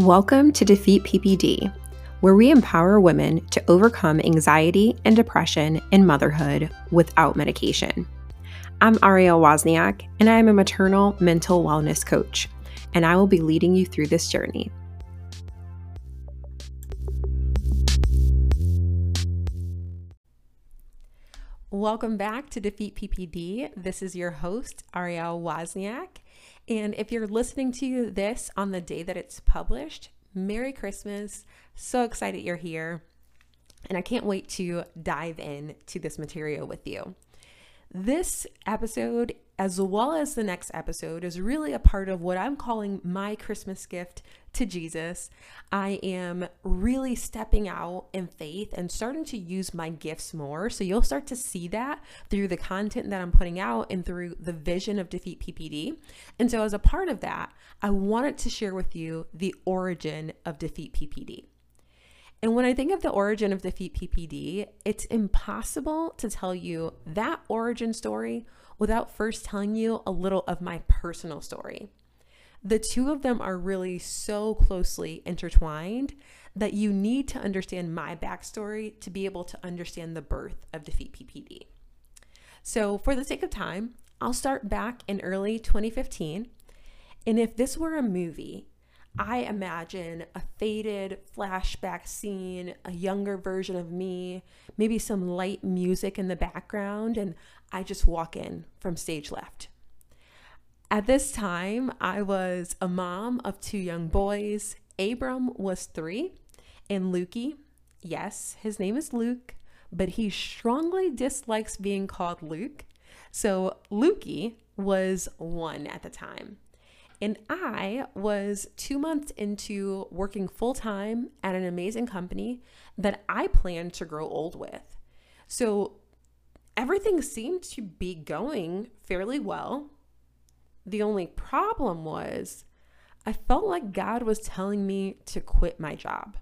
Welcome to Defeat PPD, where we empower women to overcome anxiety and depression in motherhood without medication. I'm Ariel Wozniak, and I am a maternal mental wellness coach, and I will be leading you through this journey. Welcome back to Defeat PPD. This is your host, Ariel Wozniak. And if you're listening to this on the day that it's published, Merry Christmas. So excited you're here. And I can't wait to dive in to this material with you. This episode, as well as the next episode, is really a part of what I'm calling my Christmas gift to Jesus. I am really stepping out in faith and starting to use my gifts more. So you'll start to see that through the content that I'm putting out and through the vision of Defeat PPD. And so, as a part of that, I wanted to share with you the origin of Defeat PPD. And when I think of the origin of Defeat PPD, it's impossible to tell you that origin story without first telling you a little of my personal story. The two of them are really so closely intertwined that you need to understand my backstory to be able to understand the birth of Defeat PPD. So, for the sake of time, I'll start back in early 2015. And if this were a movie, I imagine a faded flashback scene, a younger version of me, maybe some light music in the background, and I just walk in from stage left. At this time, I was a mom of two young boys. Abram was three, and Lukey, yes, his name is Luke, but he strongly dislikes being called Luke. So Lukey was one at the time. And I was two months into working full time at an amazing company that I planned to grow old with. So everything seemed to be going fairly well. The only problem was I felt like God was telling me to quit my job.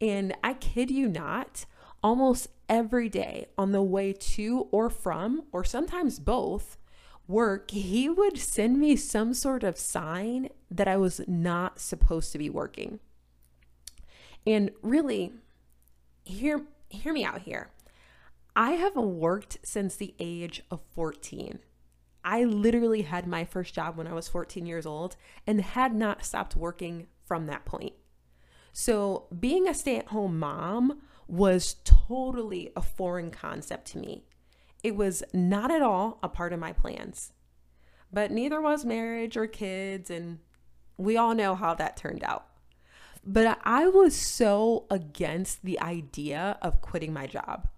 And I kid you not, almost every day on the way to or from, or sometimes both, work, he would send me some sort of sign that I was not supposed to be working. And really, hear hear me out here. I have worked since the age of 14. I literally had my first job when I was 14 years old and had not stopped working from that point. So, being a stay at home mom was totally a foreign concept to me. It was not at all a part of my plans. But neither was marriage or kids, and we all know how that turned out. But I was so against the idea of quitting my job.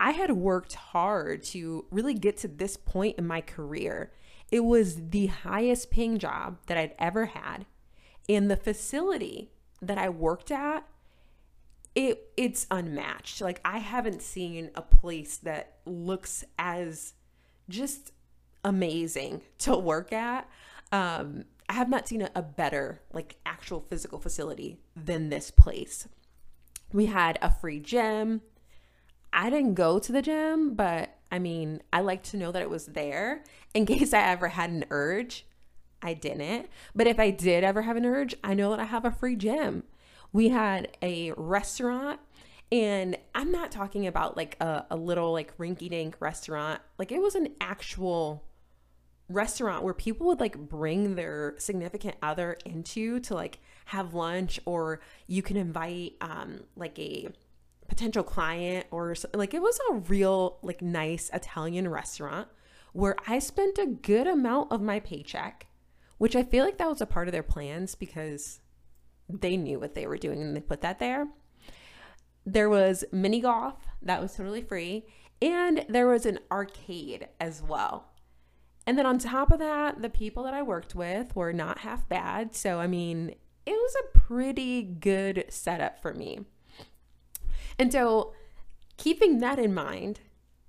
I had worked hard to really get to this point in my career. It was the highest paying job that I'd ever had. And the facility that I worked at it it's unmatched. Like I haven't seen a place that looks as just amazing to work at. Um, I have not seen a, a better like actual physical facility than this place. We had a free gym. I didn't go to the gym, but I mean, I like to know that it was there in case I ever had an urge. I didn't. But if I did ever have an urge, I know that I have a free gym we had a restaurant and I'm not talking about like a, a little like rinky dink restaurant. Like it was an actual restaurant where people would like bring their significant other into to like have lunch or you can invite um like a potential client or like it was a real like nice Italian restaurant where I spent a good amount of my paycheck, which I feel like that was a part of their plans because they knew what they were doing and they put that there. There was mini golf, that was totally free. And there was an arcade as well. And then on top of that, the people that I worked with were not half bad. So, I mean, it was a pretty good setup for me. And so, keeping that in mind,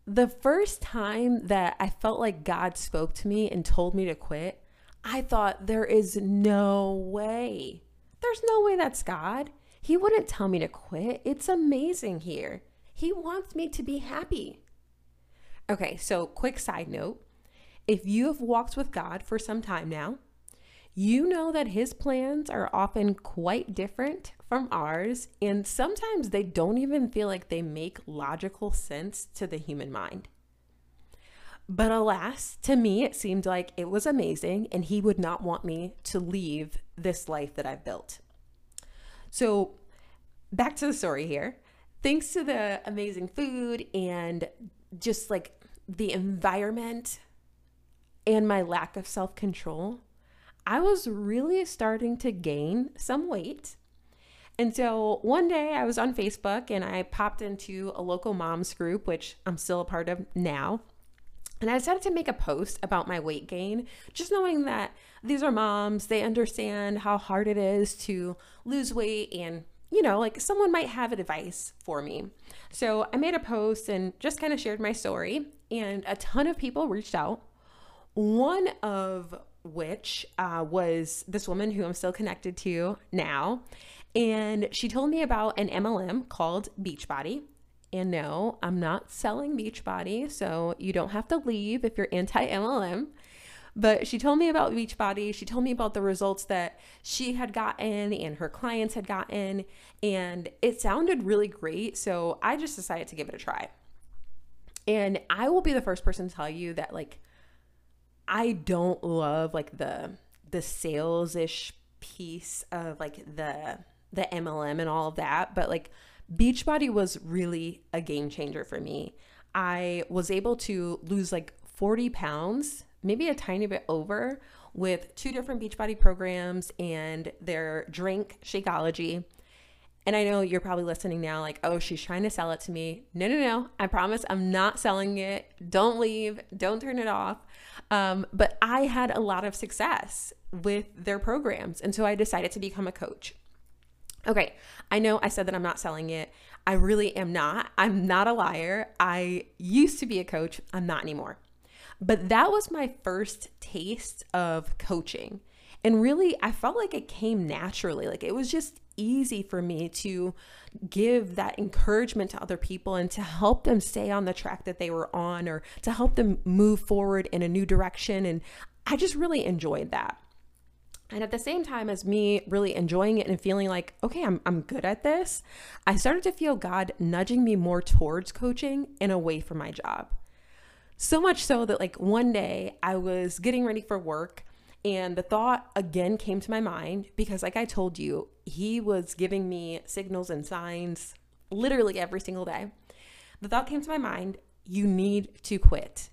the first time that I felt like God spoke to me and told me to quit, I thought, there is no way there's no way that's God. He wouldn't tell me to quit. It's amazing here. He wants me to be happy. Okay, so quick side note if you have walked with God for some time now, you know that his plans are often quite different from ours, and sometimes they don't even feel like they make logical sense to the human mind. But alas, to me, it seemed like it was amazing, and he would not want me to leave this life that I've built. So, back to the story here. Thanks to the amazing food and just like the environment and my lack of self control, I was really starting to gain some weight. And so one day I was on Facebook and I popped into a local moms group, which I'm still a part of now. And I decided to make a post about my weight gain, just knowing that these are moms, they understand how hard it is to lose weight and you know, like someone might have advice for me. So I made a post and just kind of shared my story, and a ton of people reached out. One of which uh, was this woman who I'm still connected to now. And she told me about an MLM called Beachbody. And no, I'm not selling Beachbody, so you don't have to leave if you're anti MLM. But she told me about Beachbody. She told me about the results that she had gotten and her clients had gotten. And it sounded really great. So I just decided to give it a try. And I will be the first person to tell you that, like, I don't love like the the sales ish piece of like the the MLM and all of that, but like Beachbody was really a game changer for me. I was able to lose like 40 pounds maybe a tiny bit over with two different Beachbody programs and their drink Shakeology. And I know you're probably listening now, like, oh, she's trying to sell it to me. No, no, no. I promise I'm not selling it. Don't leave. Don't turn it off. Um, but I had a lot of success with their programs. And so I decided to become a coach. Okay, I know I said that I'm not selling it. I really am not. I'm not a liar. I used to be a coach, I'm not anymore. But that was my first taste of coaching. And really, I felt like it came naturally. Like it was just easy for me to give that encouragement to other people and to help them stay on the track that they were on or to help them move forward in a new direction. And I just really enjoyed that. And at the same time as me really enjoying it and feeling like, okay, I'm, I'm good at this, I started to feel God nudging me more towards coaching and away from my job. So much so that, like, one day I was getting ready for work and the thought again came to my mind because, like I told you, he was giving me signals and signs literally every single day. The thought came to my mind you need to quit.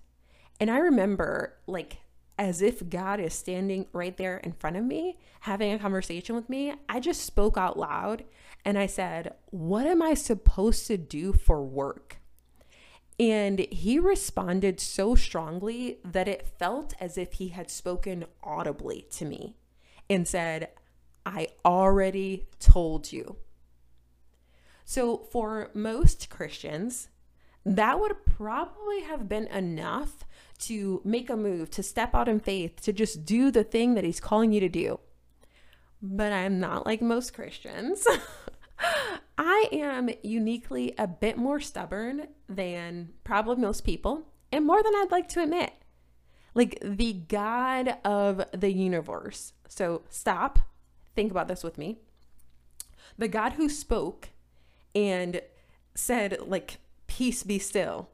And I remember, like, as if God is standing right there in front of me, having a conversation with me, I just spoke out loud and I said, What am I supposed to do for work? And he responded so strongly that it felt as if he had spoken audibly to me and said, I already told you. So, for most Christians, that would probably have been enough to make a move, to step out in faith, to just do the thing that he's calling you to do. But I'm not like most Christians. I am uniquely a bit more stubborn than probably most people, and more than I'd like to admit. Like the God of the universe. So stop, think about this with me. The God who spoke and said, like, peace be still.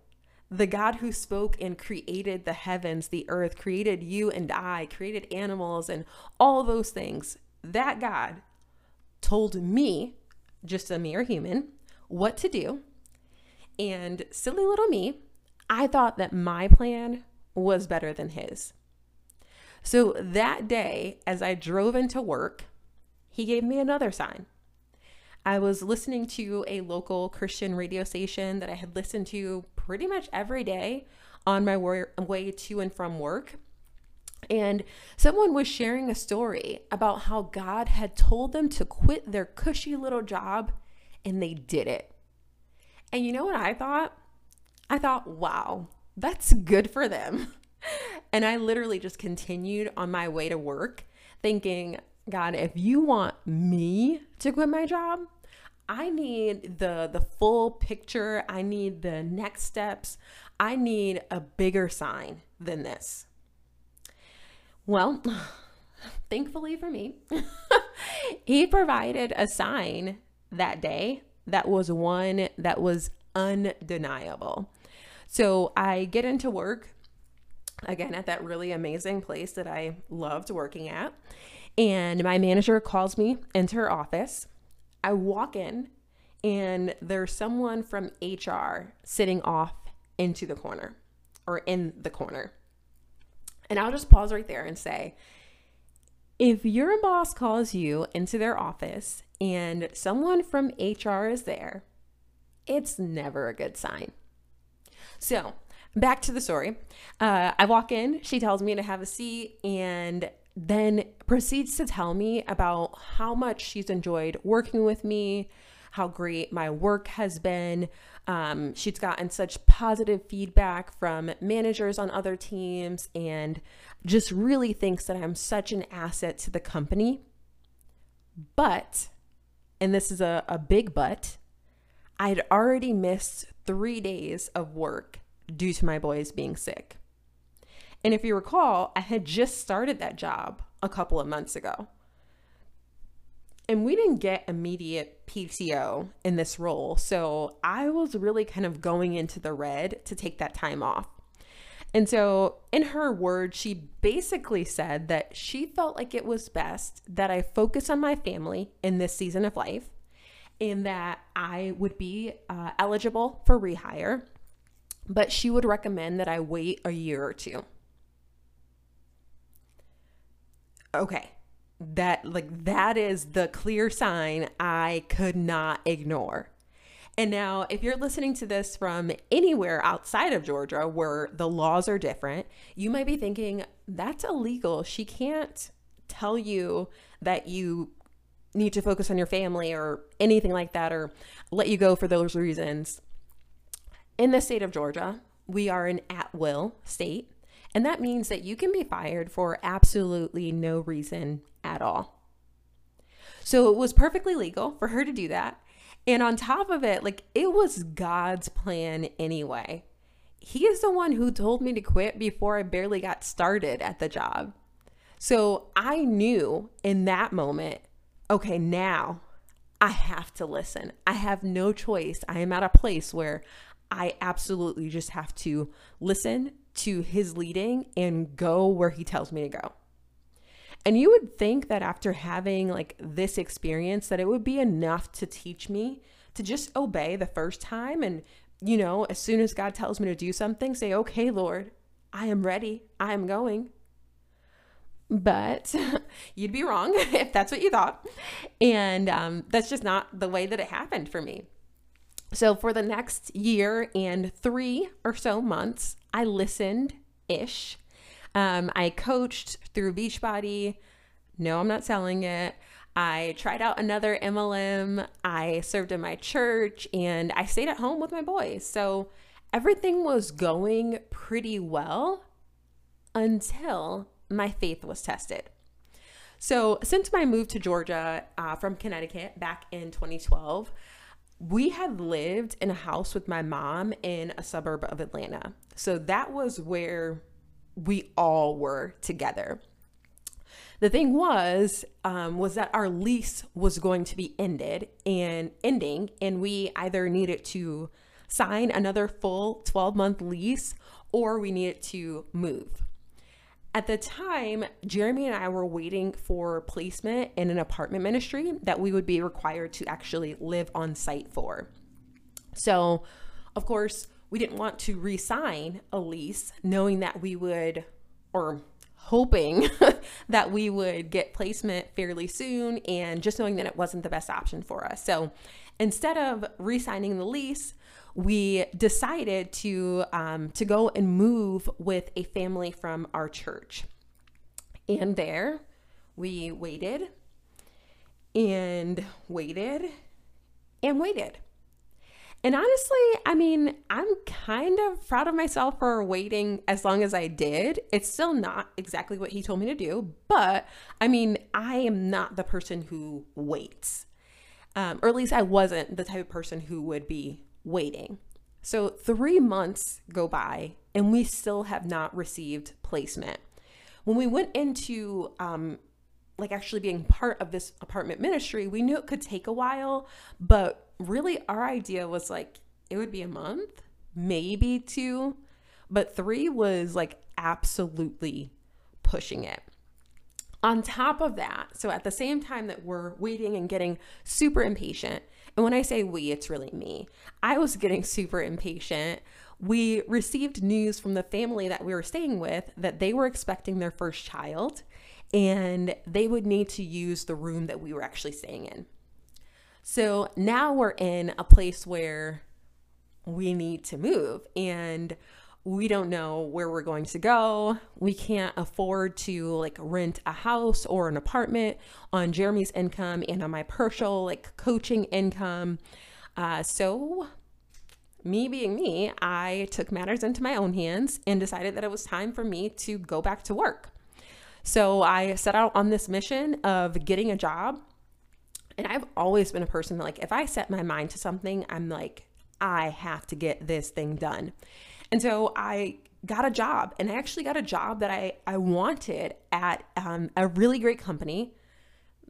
The God who spoke and created the heavens, the earth, created you and I, created animals, and all those things. That God told me just a mere human, what to do. And silly little me, I thought that my plan was better than his. So that day, as I drove into work, he gave me another sign. I was listening to a local Christian radio station that I had listened to pretty much every day on my way to and from work. And someone was sharing a story about how God had told them to quit their cushy little job and they did it. And you know what I thought? I thought, wow, that's good for them. And I literally just continued on my way to work thinking, God, if you want me to quit my job, I need the the full picture. I need the next steps. I need a bigger sign than this. Well, thankfully for me, he provided a sign that day that was one that was undeniable. So I get into work again at that really amazing place that I loved working at. And my manager calls me into her office. I walk in, and there's someone from HR sitting off into the corner or in the corner. And I'll just pause right there and say, if your boss calls you into their office and someone from HR is there, it's never a good sign. So, back to the story. Uh, I walk in, she tells me to have a seat, and then proceeds to tell me about how much she's enjoyed working with me, how great my work has been. Um, she's gotten such positive feedback from managers on other teams and just really thinks that I'm such an asset to the company. But, and this is a, a big but, I'd already missed three days of work due to my boys being sick. And if you recall, I had just started that job a couple of months ago. And we didn't get immediate PTO in this role. So I was really kind of going into the red to take that time off. And so, in her words, she basically said that she felt like it was best that I focus on my family in this season of life and that I would be uh, eligible for rehire, but she would recommend that I wait a year or two. Okay, that like that is the clear sign I could not ignore. And now, if you're listening to this from anywhere outside of Georgia where the laws are different, you might be thinking, that's illegal. She can't tell you that you need to focus on your family or anything like that, or let you go for those reasons. In the state of Georgia, we are an at will state. And that means that you can be fired for absolutely no reason at all. So it was perfectly legal for her to do that. And on top of it, like it was God's plan anyway. He is the one who told me to quit before I barely got started at the job. So I knew in that moment, okay, now I have to listen. I have no choice. I am at a place where I absolutely just have to listen to his leading and go where he tells me to go. And you would think that after having like this experience that it would be enough to teach me to just obey the first time and you know, as soon as God tells me to do something, say, "Okay, Lord, I am ready. I am going." But you'd be wrong if that's what you thought. And um, that's just not the way that it happened for me. So, for the next year and three or so months, I listened ish. Um, I coached through Beachbody. No, I'm not selling it. I tried out another MLM. I served in my church and I stayed at home with my boys. So everything was going pretty well until my faith was tested. So, since my move to Georgia uh, from Connecticut back in 2012, we had lived in a house with my mom in a suburb of Atlanta. So that was where we all were together. The thing was, um, was that our lease was going to be ended and ending, and we either needed to sign another full 12 month lease or we needed to move. At the time, Jeremy and I were waiting for placement in an apartment ministry that we would be required to actually live on site for. So, of course, we didn't want to re sign a lease knowing that we would, or hoping that we would get placement fairly soon and just knowing that it wasn't the best option for us. So, instead of re signing the lease, we decided to um, to go and move with a family from our church. And there, we waited and waited and waited. And honestly, I mean, I'm kind of proud of myself for waiting as long as I did. It's still not exactly what he told me to do, but I mean, I am not the person who waits. Um, or at least I wasn't the type of person who would be waiting. So, three months go by and we still have not received placement. When we went into um, like actually being part of this apartment ministry, we knew it could take a while, but really our idea was like it would be a month, maybe two, but three was like absolutely pushing it. On top of that, so at the same time that we're waiting and getting super impatient, and when I say we, it's really me, I was getting super impatient. We received news from the family that we were staying with that they were expecting their first child and they would need to use the room that we were actually staying in. So now we're in a place where we need to move and we don't know where we're going to go. We can't afford to like rent a house or an apartment on Jeremy's income and on my personal like coaching income. Uh, so, me being me, I took matters into my own hands and decided that it was time for me to go back to work. So, I set out on this mission of getting a job. And I've always been a person that, like, if I set my mind to something, I'm like, I have to get this thing done. And so I got a job and I actually got a job that I, I wanted at um, a really great company.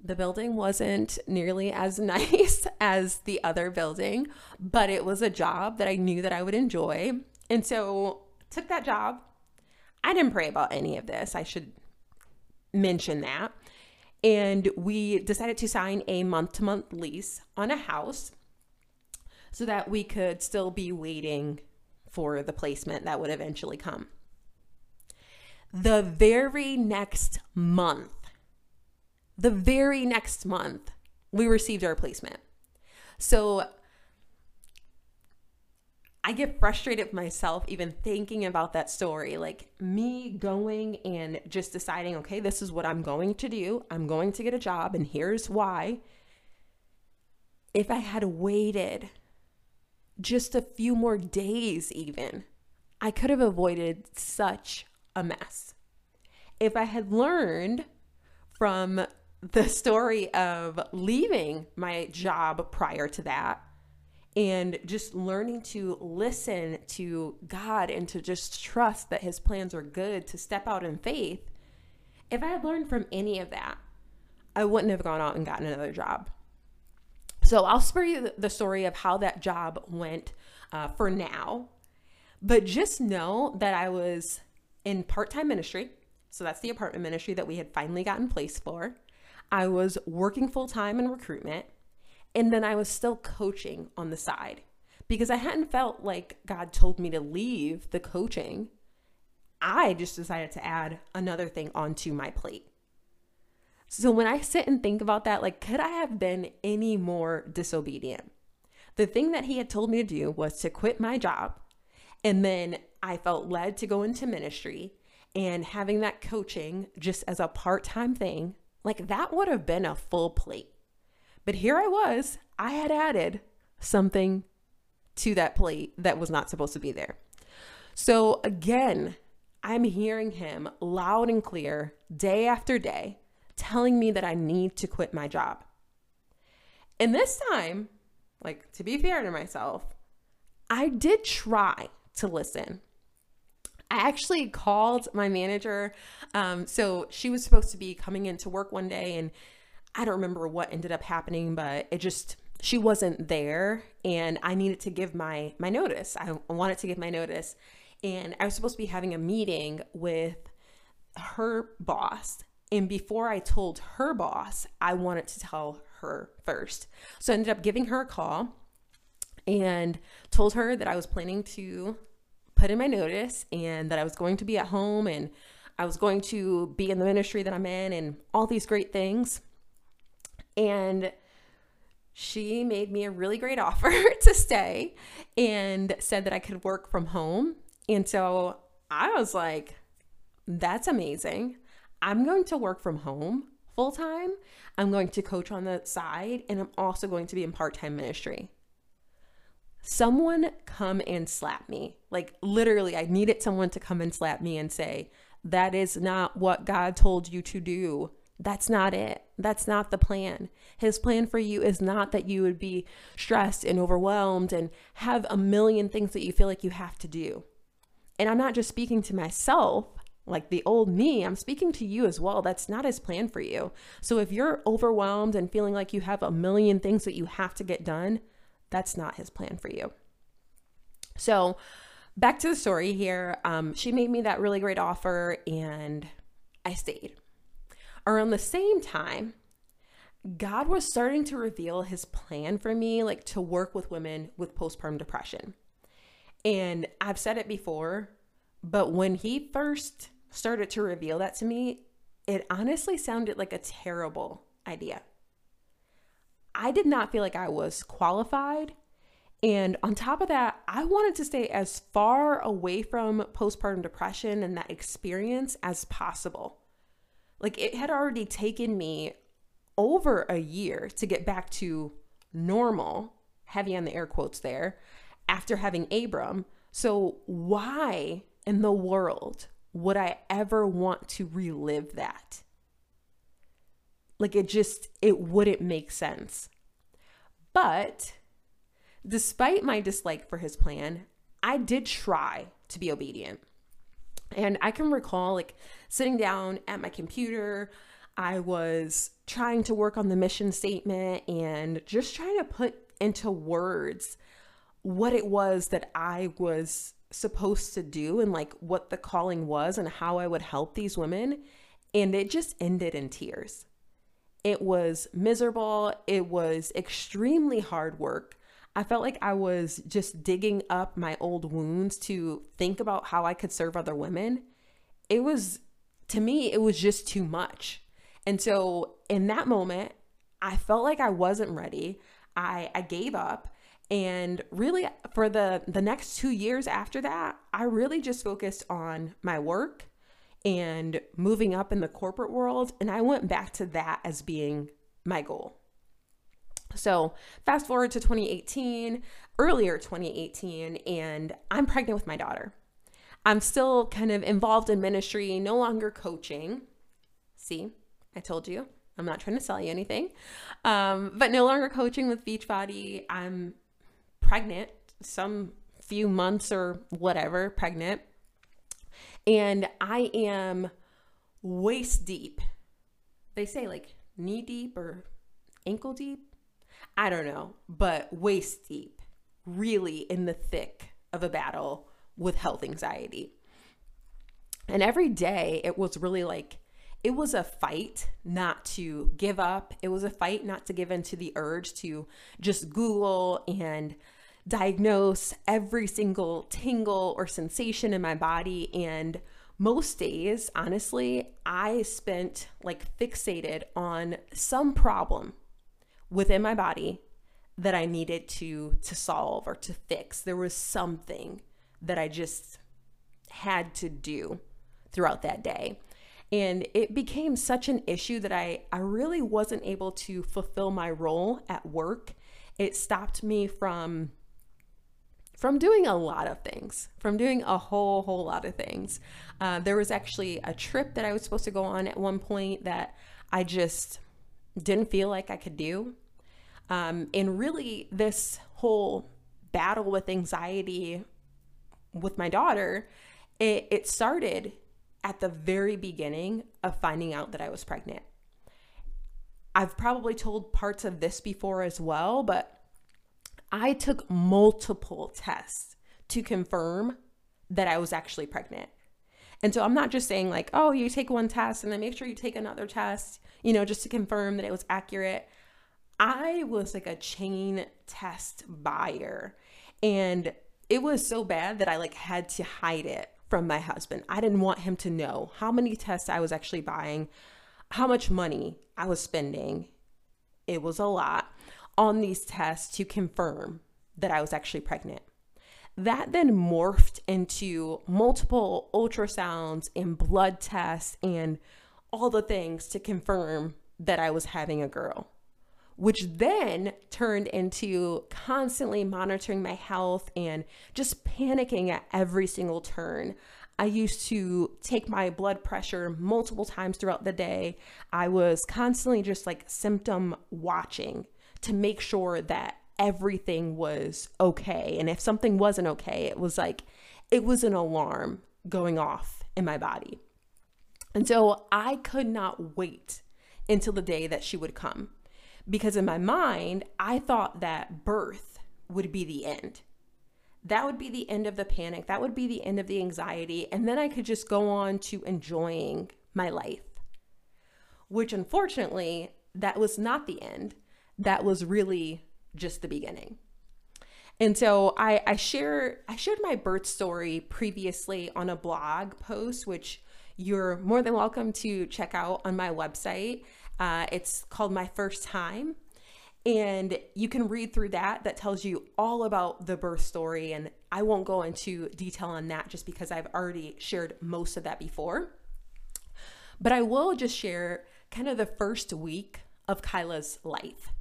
The building wasn't nearly as nice as the other building, but it was a job that I knew that I would enjoy. And so took that job. I didn't pray about any of this. I should mention that. And we decided to sign a month to month lease on a house so that we could still be waiting for the placement that would eventually come. The very next month, the very next month, we received our placement. So I get frustrated myself even thinking about that story. Like me going and just deciding, okay, this is what I'm going to do. I'm going to get a job, and here's why. If I had waited just a few more days, even, I could have avoided such a mess. If I had learned from the story of leaving my job prior to that and just learning to listen to God and to just trust that His plans are good, to step out in faith, if I had learned from any of that, I wouldn't have gone out and gotten another job. So I'll spare you the story of how that job went uh, for now. But just know that I was in part time ministry. So that's the apartment ministry that we had finally gotten place for. I was working full time in recruitment. And then I was still coaching on the side because I hadn't felt like God told me to leave the coaching. I just decided to add another thing onto my plate. So when I sit and think about that, like, could I have been any more disobedient? The thing that he had told me to do was to quit my job. And then I felt led to go into ministry and having that coaching just as a part time thing, like that would have been a full plate. But here I was, I had added something to that plate that was not supposed to be there. So again, I'm hearing him loud and clear day after day telling me that I need to quit my job. And this time, like to be fair to myself, I did try to listen. I actually called my manager. Um, so she was supposed to be coming into work one day, and I don't remember what ended up happening, but it just she wasn't there, and I needed to give my my notice. I wanted to give my notice, and I was supposed to be having a meeting with her boss and before I told her boss, I wanted to tell her first. So I ended up giving her a call and told her that I was planning to put in my notice and that I was going to be at home and I was going to be in the ministry that I'm in and all these great things. And she made me a really great offer to stay and said that I could work from home. And so I was like, that's amazing. I'm going to work from home full time. I'm going to coach on the side, and I'm also going to be in part time ministry. Someone come and slap me. Like, literally, I needed someone to come and slap me and say, That is not what God told you to do. That's not it. That's not the plan. His plan for you is not that you would be stressed and overwhelmed and have a million things that you feel like you have to do. And I'm not just speaking to myself, like the old me, I'm speaking to you as well. That's not his plan for you. So if you're overwhelmed and feeling like you have a million things that you have to get done, that's not his plan for you. So back to the story here. Um, she made me that really great offer and I stayed. Around the same time, God was starting to reveal his plan for me, like to work with women with postpartum depression. And I've said it before, but when he first started to reveal that to me, it honestly sounded like a terrible idea. I did not feel like I was qualified. And on top of that, I wanted to stay as far away from postpartum depression and that experience as possible. Like it had already taken me over a year to get back to normal, heavy on the air quotes there, after having Abram. So, why in the world would I ever want to relive that? Like it just, it wouldn't make sense. But despite my dislike for his plan, I did try to be obedient. And I can recall like sitting down at my computer, I was trying to work on the mission statement and just trying to put into words what it was that I was supposed to do and like what the calling was and how I would help these women. And it just ended in tears. It was miserable. It was extremely hard work. I felt like I was just digging up my old wounds to think about how I could serve other women. It was, to me, it was just too much. And so in that moment, I felt like I wasn't ready. I, I gave up and really for the the next 2 years after that, I really just focused on my work and moving up in the corporate world and I went back to that as being my goal. So, fast forward to 2018, earlier 2018, and I'm pregnant with my daughter. I'm still kind of involved in ministry, no longer coaching. See, I told you, I'm not trying to sell you anything. Um, but no longer coaching with Beachbody. I'm pregnant, some few months or whatever, pregnant. And I am waist deep. They say like knee deep or ankle deep. I don't know, but waist deep, really in the thick of a battle with health anxiety. And every day it was really like, it was a fight not to give up. It was a fight not to give in to the urge to just Google and diagnose every single tingle or sensation in my body. And most days, honestly, I spent like fixated on some problem within my body that I needed to to solve or to fix. There was something that I just had to do throughout that day. And it became such an issue that I, I really wasn't able to fulfill my role at work. It stopped me from from doing a lot of things, from doing a whole, whole lot of things. Uh, there was actually a trip that I was supposed to go on at one point that I just didn't feel like I could do. Um, and really, this whole battle with anxiety with my daughter, it, it started at the very beginning of finding out that I was pregnant. I've probably told parts of this before as well, but I took multiple tests to confirm that I was actually pregnant. And so I'm not just saying, like, oh, you take one test and then make sure you take another test, you know, just to confirm that it was accurate. I was like a chain test buyer. And it was so bad that I like had to hide it from my husband. I didn't want him to know how many tests I was actually buying, how much money I was spending. It was a lot on these tests to confirm that I was actually pregnant. That then morphed into multiple ultrasounds and blood tests and all the things to confirm that I was having a girl, which then turned into constantly monitoring my health and just panicking at every single turn. I used to take my blood pressure multiple times throughout the day. I was constantly just like symptom watching to make sure that everything was okay. And if something wasn't okay, it was like, it was an alarm going off in my body. And so I could not wait until the day that she would come because in my mind, I thought that birth would be the end. That would be the end of the panic. That would be the end of the anxiety. And then I could just go on to enjoying my life, which unfortunately, that was not the end. That was really just the beginning. And so I, I share I shared my birth story previously on a blog post, which you're more than welcome to check out on my website. Uh, it's called My First Time. And you can read through that. That tells you all about the birth story. And I won't go into detail on that just because I've already shared most of that before. But I will just share kind of the first week of Kyla's life.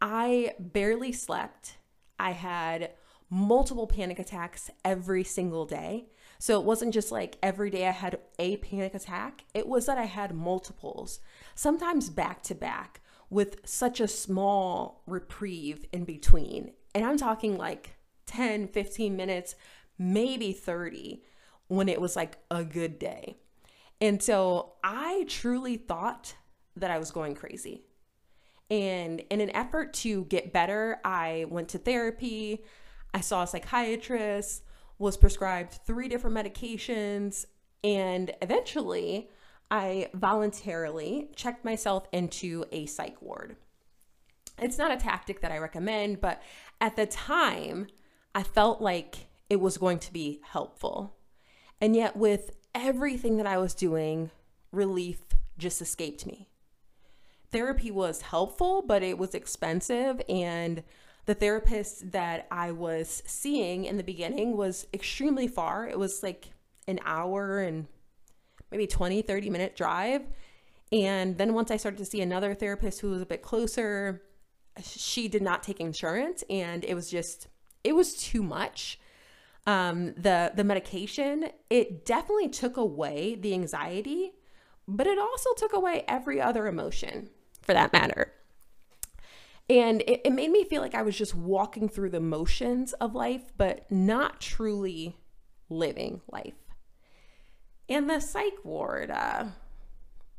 I barely slept. I had multiple panic attacks every single day. So it wasn't just like every day I had a panic attack, it was that I had multiples, sometimes back to back, with such a small reprieve in between. And I'm talking like 10, 15 minutes, maybe 30 when it was like a good day. And so I truly thought that I was going crazy. And in an effort to get better, I went to therapy. I saw a psychiatrist, was prescribed three different medications, and eventually I voluntarily checked myself into a psych ward. It's not a tactic that I recommend, but at the time, I felt like it was going to be helpful. And yet, with everything that I was doing, relief just escaped me. Therapy was helpful, but it was expensive. And the therapist that I was seeing in the beginning was extremely far. It was like an hour and maybe 20, 30 minute drive. And then once I started to see another therapist who was a bit closer, she did not take insurance and it was just it was too much. Um, the the medication it definitely took away the anxiety, but it also took away every other emotion for that matter. And it, it made me feel like I was just walking through the motions of life, but not truly living life. And the psych ward, uh,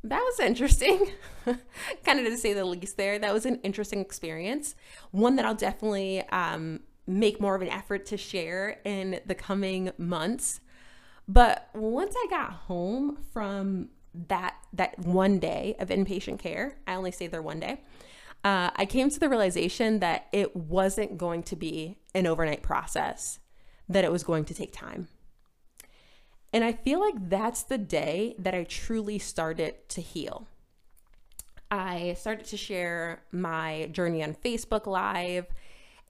that was interesting, kind of to say the least there. That was an interesting experience, one that I'll definitely um, make more of an effort to share in the coming months. But once I got home from that that one day of inpatient care, I only stayed there one day. Uh, I came to the realization that it wasn't going to be an overnight process, that it was going to take time. And I feel like that's the day that I truly started to heal. I started to share my journey on Facebook Live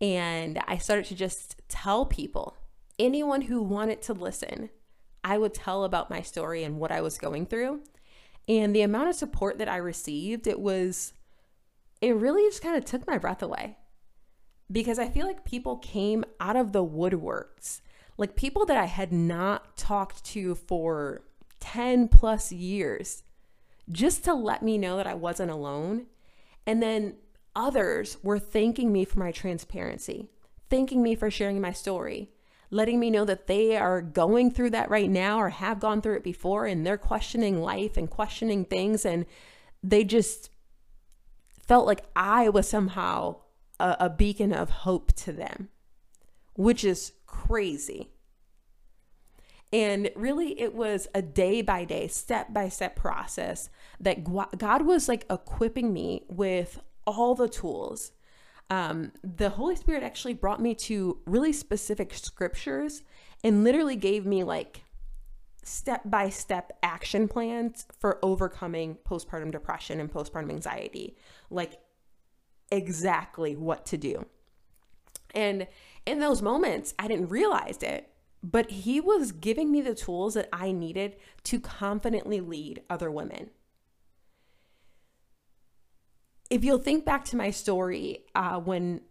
and I started to just tell people, anyone who wanted to listen, I would tell about my story and what I was going through. And the amount of support that I received, it was, it really just kind of took my breath away because I feel like people came out of the woodworks like people that I had not talked to for 10 plus years, just to let me know that I wasn't alone. And then others were thanking me for my transparency, thanking me for sharing my story, letting me know that they are going through that right now or have gone through it before and they're questioning life and questioning things. And they just felt like I was somehow a, a beacon of hope to them, which is crazy. And really, it was a day by day, step by step process that God was like equipping me with all the tools. Um, the Holy Spirit actually brought me to really specific scriptures and literally gave me like step by step action plans for overcoming postpartum depression and postpartum anxiety. Like, exactly what to do. And in those moments, I didn't realize it, but he was giving me the tools that I needed to confidently lead other women. If you'll think back to my story, uh, when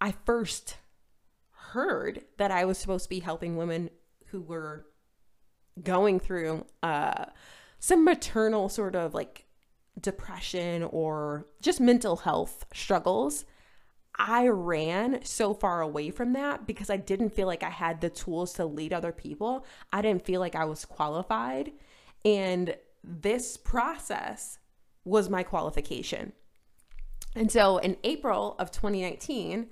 I first heard that I was supposed to be helping women who were going through uh, some maternal sort of like depression or just mental health struggles, I ran so far away from that because I didn't feel like I had the tools to lead other people. I didn't feel like I was qualified. And this process was my qualification. And so in April of 2019,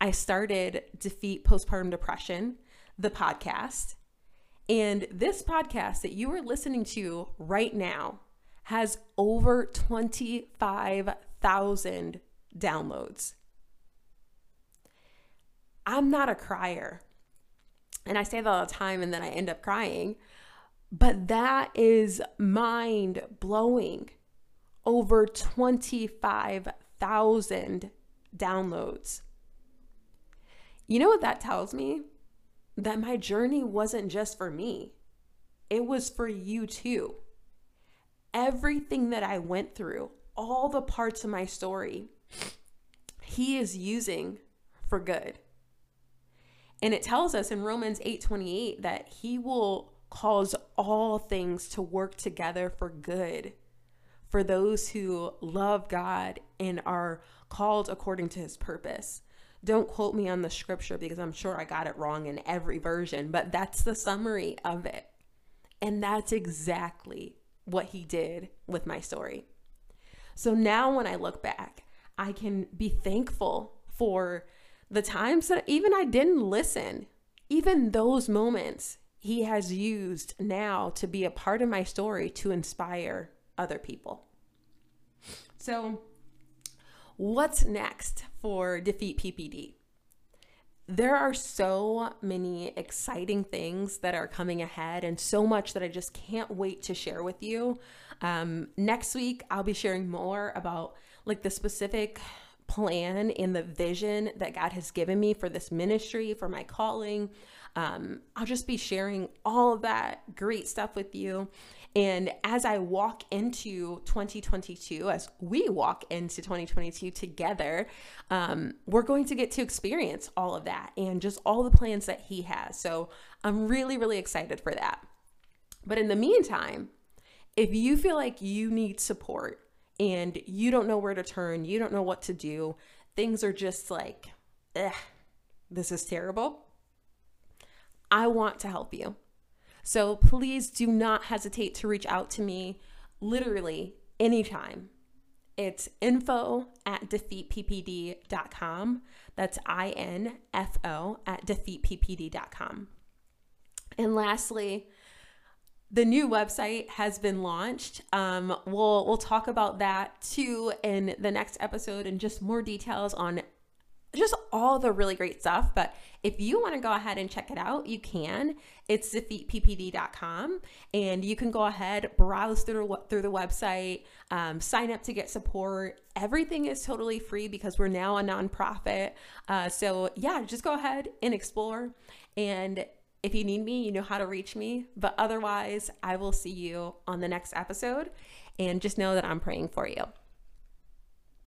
I started Defeat Postpartum Depression, the podcast. And this podcast that you are listening to right now has over 25,000 downloads. I'm not a crier. And I say that all the time and then I end up crying. But that is mind blowing. Over 25,000 downloads. You know what that tells me? That my journey wasn't just for me, it was for you too. Everything that I went through, all the parts of my story, He is using for good. And it tells us in Romans 8:28 that he will cause all things to work together for good for those who love God and are called according to his purpose. Don't quote me on the scripture because I'm sure I got it wrong in every version, but that's the summary of it. And that's exactly what he did with my story. So now when I look back, I can be thankful for the times that even I didn't listen, even those moments, he has used now to be a part of my story to inspire other people. So, what's next for Defeat PPD? There are so many exciting things that are coming ahead, and so much that I just can't wait to share with you. Um, next week, I'll be sharing more about like the specific plan and the vision that God has given me for this ministry, for my calling. Um, I'll just be sharing all of that great stuff with you. And as I walk into 2022, as we walk into 2022 together, um, we're going to get to experience all of that and just all the plans that He has. So I'm really, really excited for that. But in the meantime, if you feel like you need support, and you don't know where to turn, you don't know what to do, things are just like, this is terrible. I want to help you. So please do not hesitate to reach out to me literally anytime. It's info at defeatppd.com. That's I N F O at defeatppd.com. And lastly, the new website has been launched. Um, we'll we'll talk about that too in the next episode and just more details on just all the really great stuff. But if you want to go ahead and check it out, you can. It's defeatppd.com, and you can go ahead browse through through the website, um, sign up to get support. Everything is totally free because we're now a nonprofit. Uh, so yeah, just go ahead and explore and if you need me, you know how to reach me. But otherwise, I will see you on the next episode. And just know that I'm praying for you.